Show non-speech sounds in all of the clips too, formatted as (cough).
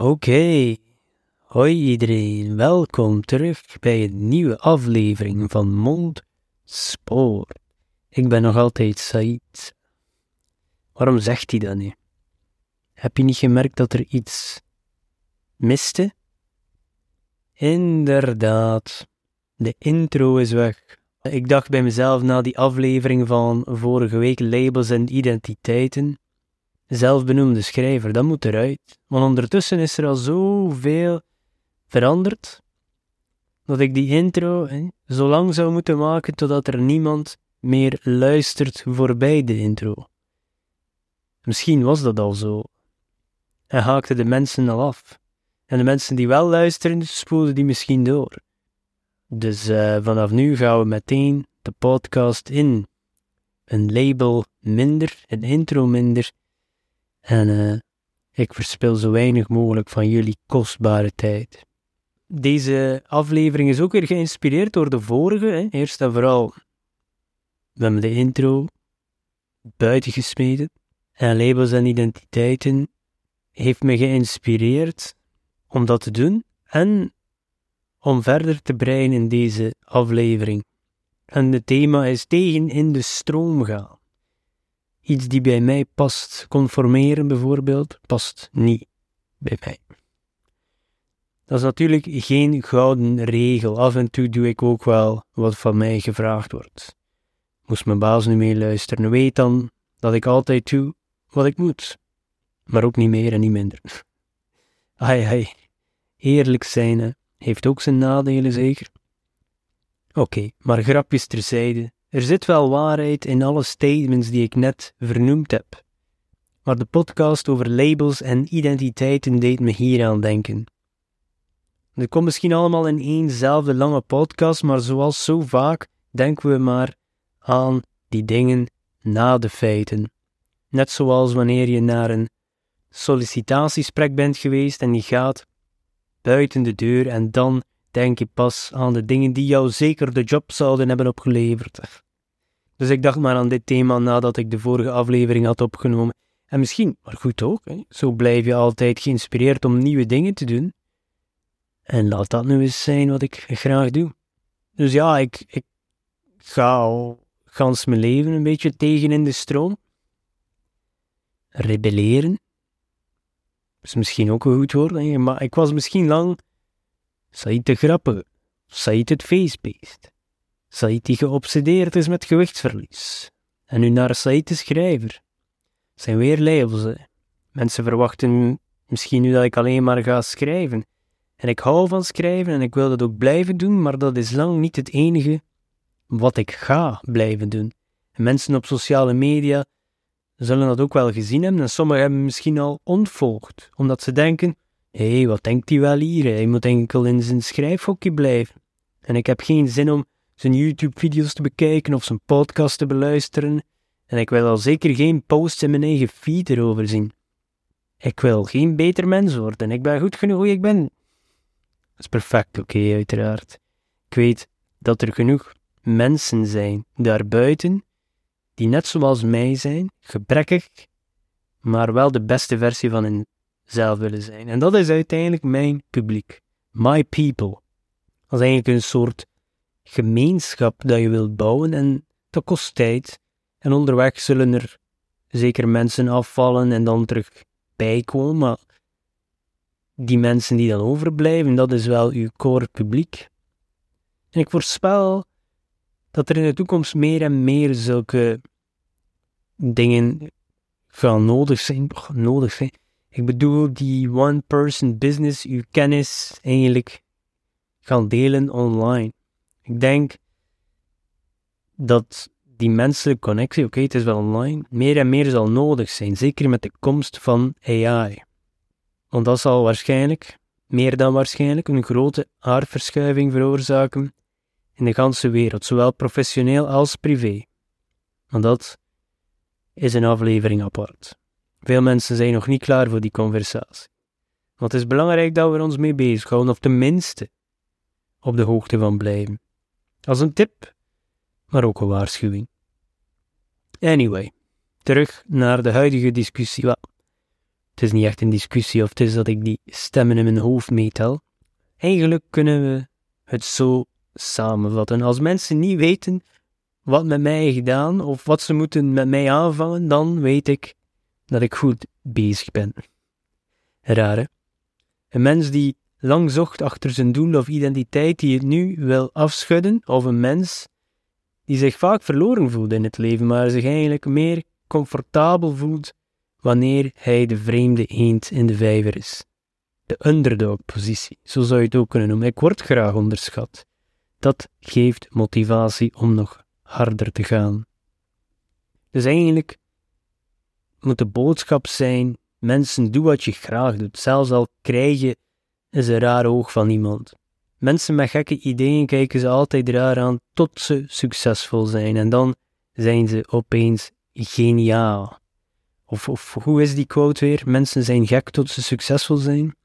Oké, hoi iedereen, welkom terug bij een nieuwe aflevering van Mond Spoor. Ik ben nog altijd Said. Waarom zegt hij dat nu? Heb je niet gemerkt dat er iets miste? Inderdaad, de intro is weg. Ik dacht bij mezelf na die aflevering van vorige week labels en identiteiten zelfbenoemde schrijver, dat moet eruit. Want ondertussen is er al zoveel veranderd, dat ik die intro hè, zo lang zou moeten maken totdat er niemand meer luistert voorbij de intro. Misschien was dat al zo. En haakten de mensen al af. En de mensen die wel luisteren, spoelden die misschien door. Dus uh, vanaf nu gaan we meteen de podcast in. Een label minder, een intro minder en uh, ik verspil zo weinig mogelijk van jullie kostbare tijd. Deze aflevering is ook weer geïnspireerd door de vorige. Hè. Eerst en vooral, we de intro buiten gesmeden. En labels en identiteiten heeft me geïnspireerd om dat te doen en om verder te breien in deze aflevering. En het thema is tegen in de stroom gaan iets die bij mij past. Conformeren bijvoorbeeld past niet bij mij. Dat is natuurlijk geen gouden regel. Af en toe doe ik ook wel wat van mij gevraagd wordt. Moest mijn baas nu meeluisteren, weet dan dat ik altijd doe wat ik moet. Maar ook niet meer en niet minder. (laughs) Ai, ai. Eerlijk zijn heeft ook zijn nadelen, zeker? Oké, maar grapjes terzijde. Er zit wel waarheid in alle statements die ik net vernoemd heb. Maar de podcast over labels en identiteiten deed me hier aan denken. Het komt misschien allemaal in éénzelfde lange podcast, maar zoals zo vaak denken we maar aan die dingen na de feiten. Net zoals wanneer je naar een sollicitatiesprek bent geweest en je gaat buiten de deur en dan denk je pas aan de dingen die jou zeker de job zouden hebben opgeleverd. Dus ik dacht maar aan dit thema nadat ik de vorige aflevering had opgenomen. En misschien, maar goed ook, hè, zo blijf je altijd geïnspireerd om nieuwe dingen te doen. En laat dat nu eens zijn wat ik graag doe. Dus ja, ik, ik ga al gans mijn leven een beetje tegen in de stroom. Rebelleren. Is misschien ook een goed woord, maar ik was misschien lang Said de grappige, Said het feestbeest, die geobsedeerd is met gewichtsverlies. En nu naar Said de schrijver. zijn weer labels. Mensen verwachten misschien nu dat ik alleen maar ga schrijven. En ik hou van schrijven en ik wil dat ook blijven doen, maar dat is lang niet het enige wat ik ga blijven doen. En mensen op sociale media zullen dat ook wel gezien hebben en sommigen hebben misschien al ontvolgd, omdat ze denken, hé, wat denkt hij wel hier? Hij moet enkel in zijn schrijfhokje blijven. En ik heb geen zin om zijn YouTube-video's te bekijken of zijn podcast te beluisteren. En ik wil al zeker geen posts in mijn eigen feed erover zien. Ik wil geen beter mens worden. Ik ben goed genoeg hoe ik ben. Dat is perfect oké, uiteraard. Ik weet dat er genoeg mensen zijn daarbuiten die net zoals mij zijn, gebrekkig, maar wel de beste versie van zelf willen zijn. En dat is uiteindelijk mijn publiek. My people. Dat is eigenlijk een soort gemeenschap dat je wilt bouwen en dat kost tijd. En onderweg zullen er zeker mensen afvallen en dan terug bijkomen, maar die mensen die dan overblijven, dat is wel uw core publiek. En ik voorspel dat er in de toekomst meer en meer zulke dingen gaan nodig zijn. nodig zijn. Ik bedoel, die one-person business, uw kennis eigenlijk gaan delen online. Ik denk dat die menselijke connectie, oké, het is wel online, meer en meer zal nodig zijn, zeker met de komst van AI. Want dat zal waarschijnlijk, meer dan waarschijnlijk, een grote aardverschuiving veroorzaken in de ganse wereld, zowel professioneel als privé. Want dat is een aflevering apart. Veel mensen zijn nog niet klaar voor die conversatie. Want het is belangrijk dat we ons mee bezighouden, of tenminste op de hoogte van blijven. Als een tip, maar ook een waarschuwing. Anyway, terug naar de huidige discussie. Het is niet echt een discussie of het is dat ik die stemmen in mijn hoofd meetel. Eigenlijk kunnen we het zo samenvatten. Als mensen niet weten wat met mij gedaan of wat ze moeten met mij aanvangen, dan weet ik dat ik goed bezig ben. Raar, hè? Een mens die lang zocht achter zijn doel of identiteit die het nu wil afschudden, of een mens die zich vaak verloren voelt in het leven, maar zich eigenlijk meer comfortabel voelt wanneer hij de vreemde eend in de vijver is. De underdog-positie, zo zou je het ook kunnen noemen. Ik word graag onderschat. Dat geeft motivatie om nog harder te gaan. Dus eigenlijk moet de boodschap zijn: mensen, doe wat je graag doet, zelfs al krijg je een raar oog van iemand. Mensen met gekke ideeën kijken ze altijd raar aan tot ze succesvol zijn en dan zijn ze opeens geniaal. Of, of hoe is die quote weer? Mensen zijn gek tot ze succesvol zijn.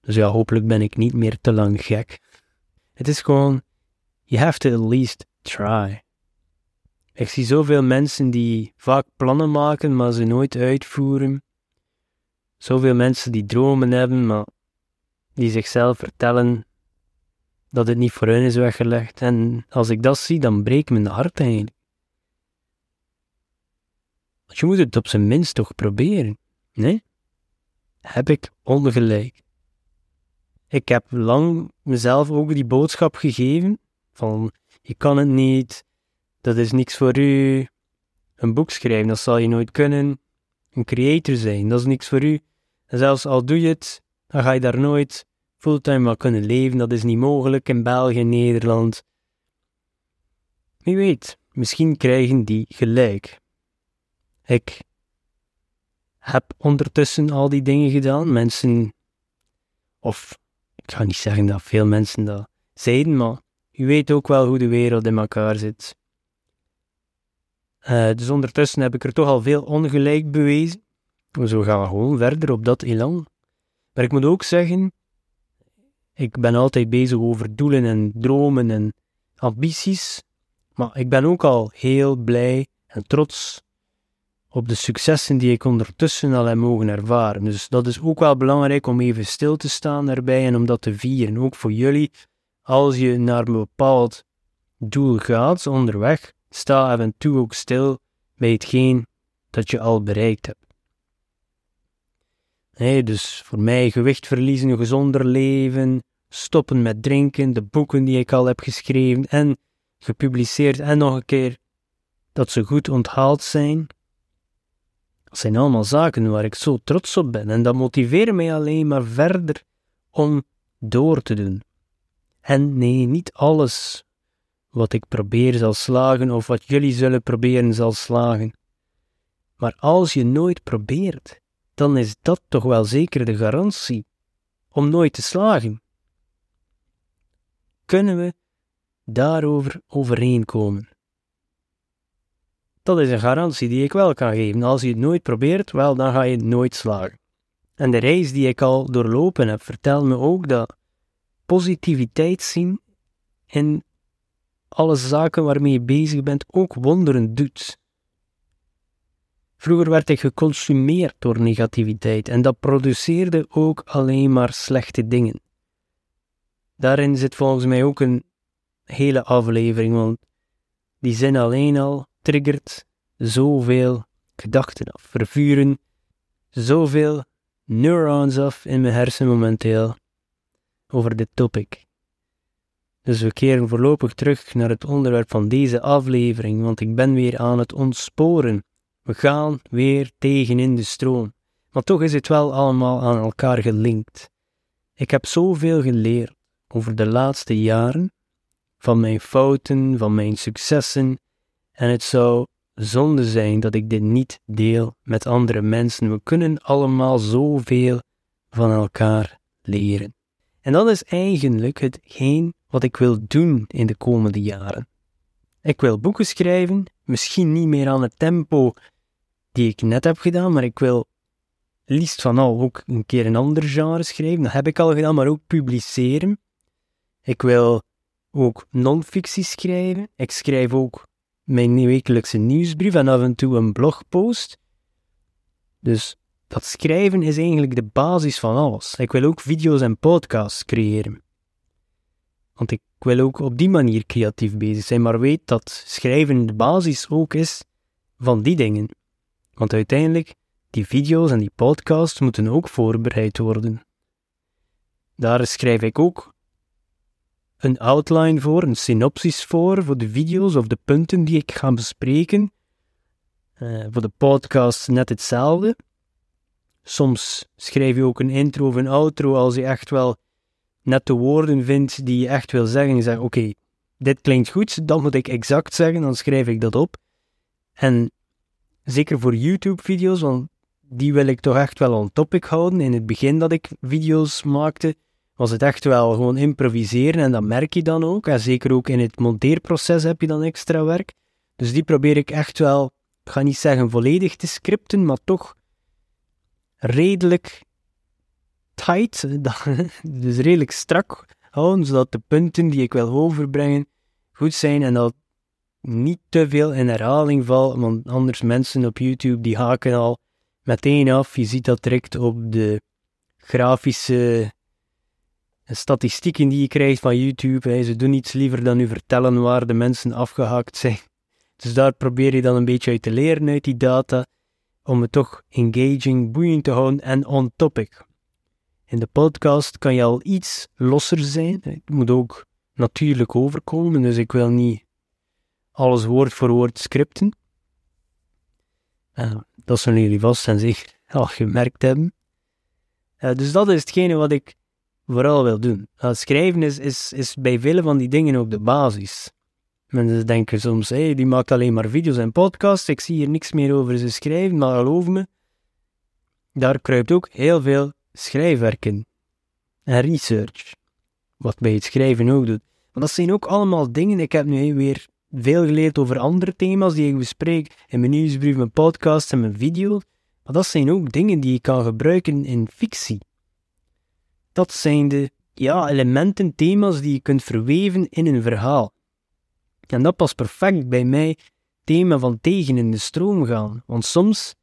Dus ja, hopelijk ben ik niet meer te lang gek. Het is gewoon, you have to at least try. Ik zie zoveel mensen die vaak plannen maken, maar ze nooit uitvoeren. Zoveel mensen die dromen hebben, maar die zichzelf vertellen dat het niet voor hun is weggelegd. En als ik dat zie, dan breekt mijn hart eigenlijk. Want je moet het op zijn minst toch proberen. Nee? Heb ik ongelijk. Ik heb lang mezelf ook die boodschap gegeven van je kan het niet, dat is niks voor u. Een boek schrijven, dat zal je nooit kunnen. Een creator zijn, dat is niks voor u. En zelfs al doe je het, dan ga je daar nooit fulltime van kunnen leven. Dat is niet mogelijk in België, Nederland. Wie weet, misschien krijgen die gelijk. Ik heb ondertussen al die dingen gedaan. Mensen, of ik ga niet zeggen dat veel mensen dat zeiden, maar u weet ook wel hoe de wereld in elkaar zit. Uh, dus ondertussen heb ik er toch al veel ongelijk bewezen. Zo gaan we gewoon verder op dat elan. Maar ik moet ook zeggen, ik ben altijd bezig over doelen en dromen en ambities. Maar ik ben ook al heel blij en trots op de successen die ik ondertussen al heb mogen ervaren. Dus dat is ook wel belangrijk om even stil te staan daarbij en om dat te vieren. Ook voor jullie, als je naar een bepaald doel gaat onderweg, sta af en toe ook stil bij hetgeen dat je al bereikt hebt. Dus voor mij gewicht verliezen, een gezonder leven, stoppen met drinken, de boeken die ik al heb geschreven en gepubliceerd en nog een keer dat ze goed onthaald zijn. Dat zijn allemaal zaken waar ik zo trots op ben en dat motiveert mij alleen maar verder om door te doen. En nee, niet alles wat ik probeer zal slagen of wat jullie zullen proberen zal slagen. Maar als je nooit probeert, dan is dat toch wel zeker de garantie om nooit te slagen. Kunnen we daarover overeenkomen? Dat is een garantie die ik wel kan geven. Als je het nooit probeert, wel, dan ga je nooit slagen. En de reis die ik al doorlopen heb, vertelt me ook dat positiviteit zien in alle zaken waarmee je bezig bent ook wonderen doet. Vroeger werd ik geconsumeerd door negativiteit en dat produceerde ook alleen maar slechte dingen. Daarin zit volgens mij ook een hele aflevering, want die zin alleen al triggert zoveel gedachten af, vervuren zoveel neurons af in mijn hersen momenteel over dit topic. Dus we keren voorlopig terug naar het onderwerp van deze aflevering, want ik ben weer aan het ontsporen. We gaan weer tegen in de stroom. Maar toch is het wel allemaal aan elkaar gelinkt. Ik heb zoveel geleerd over de laatste jaren, van mijn fouten, van mijn successen, en het zou zonde zijn dat ik dit niet deel met andere mensen. We kunnen allemaal zoveel van elkaar leren. En dat is eigenlijk hetgeen wat ik wil doen in de komende jaren. Ik wil boeken schrijven, misschien niet meer aan het tempo die ik net heb gedaan, maar ik wil liefst van al ook een keer een ander genre schrijven. Dat heb ik al gedaan, maar ook publiceren. Ik wil ook non-fictie schrijven. Ik schrijf ook mijn wekelijkse nieuwsbrief en af en toe een blogpost. Dus dat schrijven is eigenlijk de basis van alles. Ik wil ook video's en podcasts creëren. Want ik wil ook op die manier creatief bezig zijn, maar weet dat schrijven de basis ook is van die dingen. Want uiteindelijk, die video's en die podcasts moeten ook voorbereid worden. Daar schrijf ik ook een outline voor, een synopsis voor, voor de video's of de punten die ik ga bespreken. Uh, voor de podcast net hetzelfde. Soms schrijf je ook een intro of een outro als je echt wel net de woorden vindt die je echt wil zeggen. Je zegt, oké, dit klinkt goed, dat moet ik exact zeggen, dan schrijf ik dat op. En zeker voor YouTube-video's, want die wil ik toch echt wel on topic houden. In het begin dat ik video's maakte, was het echt wel gewoon improviseren en dat merk je dan ook. En zeker ook in het monteerproces heb je dan extra werk. Dus die probeer ik echt wel, ik ga niet zeggen volledig te scripten, maar toch redelijk tight, (laughs) dus redelijk strak houden, zodat de punten die ik wil overbrengen goed zijn en dat niet te veel in herhaling valt, want anders mensen op YouTube die haken al meteen af. Je ziet dat direct op de grafische statistieken die je krijgt van YouTube. Ze doen iets liever dan u vertellen waar de mensen afgehaakt zijn. (laughs) Dus daar probeer je dan een beetje uit te leren uit die data, om het toch engaging, boeiend te houden en on topic. In de podcast kan je al iets losser zijn. Het moet ook natuurlijk overkomen, dus ik wil niet alles woord voor woord scripten. Uh, dat zullen jullie vast en zeker al gemerkt hebben. Uh, dus dat is hetgene wat ik vooral wil doen. Uh, schrijven is, is, is bij vele van die dingen ook de basis. Mensen denken soms, hey, die maakt alleen maar video's en podcasts, ik zie hier niks meer over ze schrijven, maar geloof me, daar kruipt ook heel veel schrijfwerken en research. Wat bij het schrijven ook doet. Maar dat zijn ook allemaal dingen, ik heb nu weer veel geleerd over andere thema's die ik bespreek in mijn nieuwsbrief, mijn podcast en mijn video. Maar dat zijn ook dingen die je kan gebruiken in fictie. Dat zijn de ja, elementen, thema's die je kunt verweven in een verhaal. En dat past perfect bij mij, thema van tegen in de stroom gaan. Want soms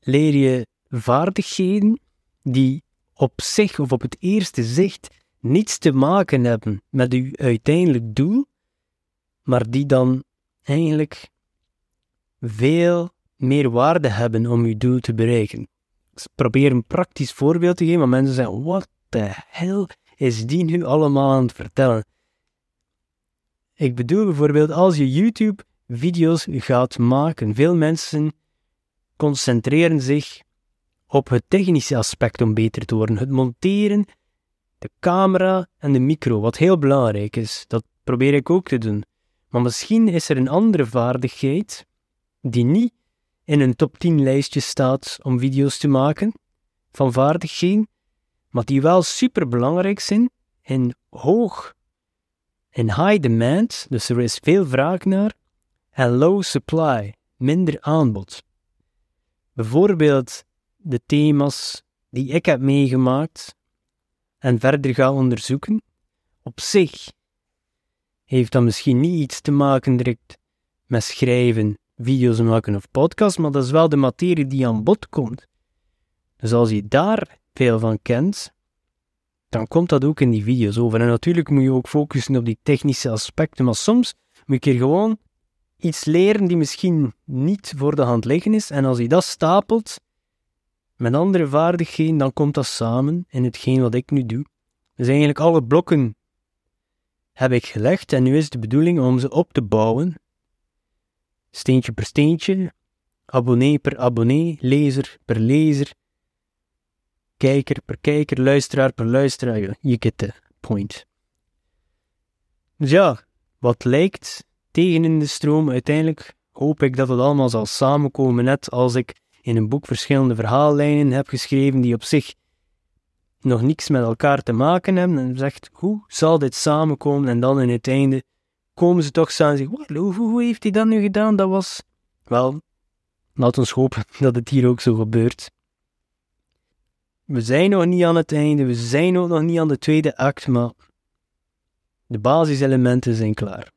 leer je vaardigheden die op zich of op het eerste zicht niets te maken hebben met uw uiteindelijk doel, maar die dan eigenlijk veel meer waarde hebben om uw doel te bereiken. Ik probeer een praktisch voorbeeld te geven, maar mensen zeggen, wat de hel is die nu allemaal aan het vertellen? Ik bedoel bijvoorbeeld als je YouTube-video's gaat maken. Veel mensen concentreren zich op het technische aspect om beter te worden. Het monteren, de camera en de micro, wat heel belangrijk is. Dat probeer ik ook te doen. Maar misschien is er een andere vaardigheid die niet in een top 10 lijstje staat om video's te maken van vaardigheden, maar die wel super belangrijk zijn in hoog, in high demand, dus er is veel vraag naar, en low supply, minder aanbod. Bijvoorbeeld de thema's die ik heb meegemaakt en verder ga onderzoeken, op zich heeft dat misschien niet iets te maken direct met schrijven, video's maken of podcasts, maar dat is wel de materie die aan bod komt. Dus als je daar veel van kent, dan komt dat ook in die video's over. En natuurlijk moet je ook focussen op die technische aspecten, maar soms moet je gewoon iets leren die misschien niet voor de hand liggen is. En als je dat stapelt met andere vaardigheden, dan komt dat samen in hetgeen wat ik nu doe. Dus eigenlijk alle blokken heb ik gelegd en nu is de bedoeling om ze op te bouwen. Steentje per steentje, abonnee per abonnee, lezer per lezer, kijker per kijker, luisteraar per luisteraar. Je get the point. Dus ja, wat lijkt tegen in de stroom, uiteindelijk hoop ik dat het allemaal zal samenkomen, net als ik in een boek verschillende verhaallijnen heb geschreven die op zich nog niks met elkaar te maken hebben en zegt, hoe zal dit samenkomen? En dan in het einde komen ze toch samen en zeggen, hoe, hoe heeft hij dat nu gedaan? Dat was, wel, laat ons hopen (laughs) dat het hier ook zo gebeurt. We zijn nog niet aan het einde, we zijn ook nog niet aan de tweede act, maar de basiselementen zijn klaar.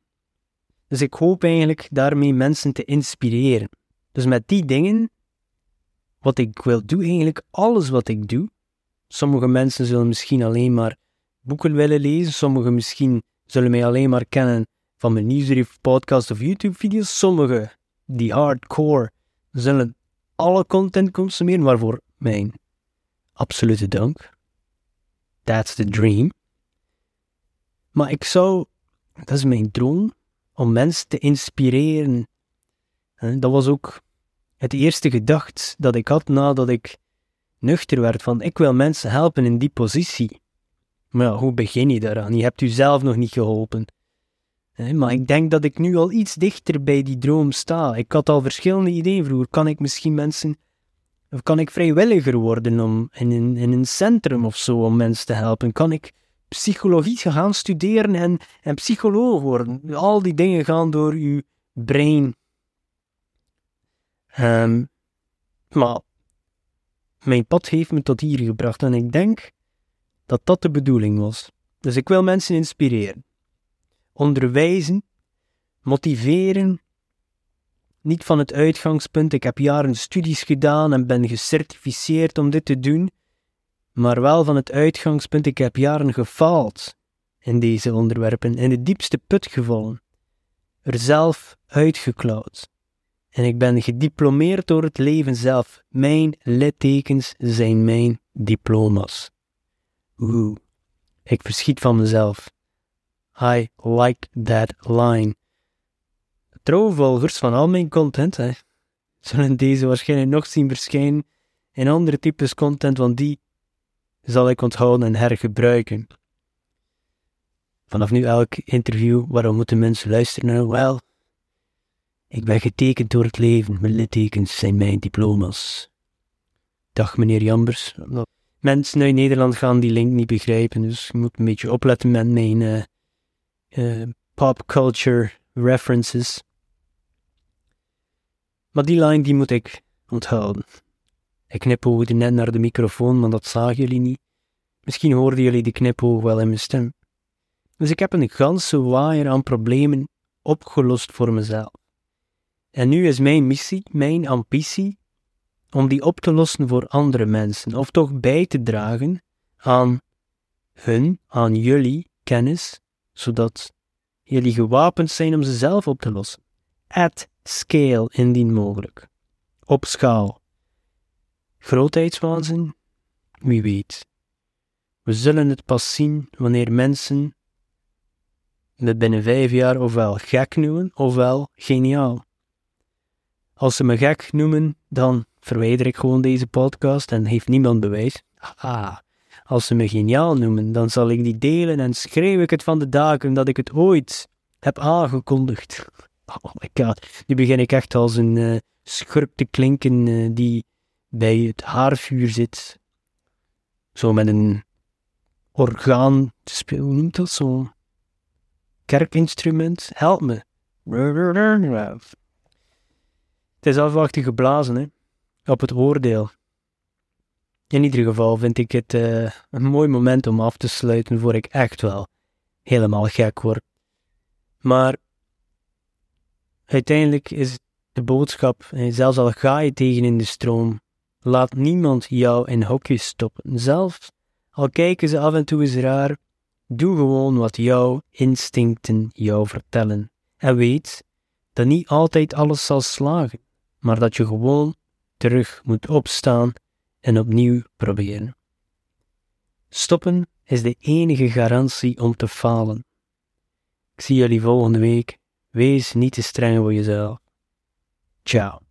Dus ik hoop eigenlijk daarmee mensen te inspireren. Dus met die dingen wat ik wil doen, eigenlijk alles wat ik doe. Sommige mensen zullen misschien alleen maar boeken willen lezen, sommigen misschien zullen mij alleen maar kennen van mijn nieuwsbrief, podcast of YouTube-video's. Sommigen, die hardcore, zullen alle content consumeren, waarvoor mijn absolute dank. That's the dream. Maar ik zou, dat is mijn droom, om mensen te inspireren. Dat was ook het eerste gedacht dat ik had nadat ik nuchter werd van ik wil mensen helpen in die positie. Maar ja, hoe begin je daaraan? Je hebt jezelf nog niet geholpen. Maar ik denk dat ik nu al iets dichter bij die droom sta. Ik had al verschillende ideeën vroeger. Kan ik misschien mensen, of kan ik vrijwilliger worden om in, in, een centrum of zo om mensen te helpen? Kan ik psychologie gaan studeren en, en psycholoog worden? Al die dingen gaan door je brein. Um, maar mijn pad heeft me tot hier gebracht en ik denk dat dat de bedoeling was. Dus ik wil mensen inspireren, onderwijzen, motiveren. Niet van het uitgangspunt, ik heb jaren studies gedaan en ben gecertificeerd om dit te doen, maar wel van het uitgangspunt, ik heb jaren gefaald in deze onderwerpen, in de diepste put gevallen, er zelf uitgeklauwd. En ik ben gediplomeerd door het leven zelf. Mijn littekens zijn mijn diploma's. Oeh, ik verschiet van mezelf. I like that line. Trouwvolgers van al mijn content hè, zullen deze waarschijnlijk nog zien verschijnen in andere types content, want die zal ik onthouden en hergebruiken. Vanaf nu elk interview, waarom moeten mensen luisteren? Wel, ik ben getekend door het leven, mijn littekens zijn mijn diploma's. Dag meneer Jambers. Mensen uit Nederland gaan die link niet begrijpen, dus je moet een beetje opletten met mijn uh, uh, pop culture references. Maar die line die moet ik onthouden. Ik knipoogde net naar de microfoon, maar dat zagen jullie niet. Misschien hoorden jullie die knipoog wel in mijn stem. Dus ik heb een ganse waaier aan problemen opgelost voor mezelf. En nu is mijn missie, mijn ambitie, om die op te lossen voor andere mensen, of toch bij te dragen aan hun, aan jullie kennis, zodat jullie gewapend zijn om ze zelf op te lossen. At scale, indien mogelijk. Op schaal. Grootheidswaanzin? Wie weet. We zullen het pas zien wanneer mensen binnen vijf jaar ofwel gek noemen, ofwel geniaal. Als ze me gek noemen, dan verwijder ik gewoon deze podcast en heeft niemand bewijs. Ah, als ze me geniaal noemen, dan zal ik die delen en schreeuw ik het van de daken dat ik het ooit heb aangekondigd. (laughs) Oh my god, nu begin ik echt als een uh, schurp te klinken uh, die bij het haarvuur zit. Zo met een orgaan te spelen, hoe noemt dat zo? Kerkinstrument? Help me. Het is afwachten geblazen, hè, op het oordeel. In ieder geval vind ik het uh, een mooi moment om af te sluiten voor ik echt wel helemaal gek word. Maar uiteindelijk is de boodschap, zelfs al ga je tegen in de stroom, laat niemand jou in hokjes stoppen. Zelfs al kijken ze af en toe eens raar, doe gewoon wat jouw instincten jou vertellen. En weet dat niet altijd alles zal slagen maar dat je gewoon terug moet opstaan en opnieuw proberen. Stoppen is de enige garantie om te falen. Ik zie jullie volgende week. Wees niet te streng voor jezelf. Ciao.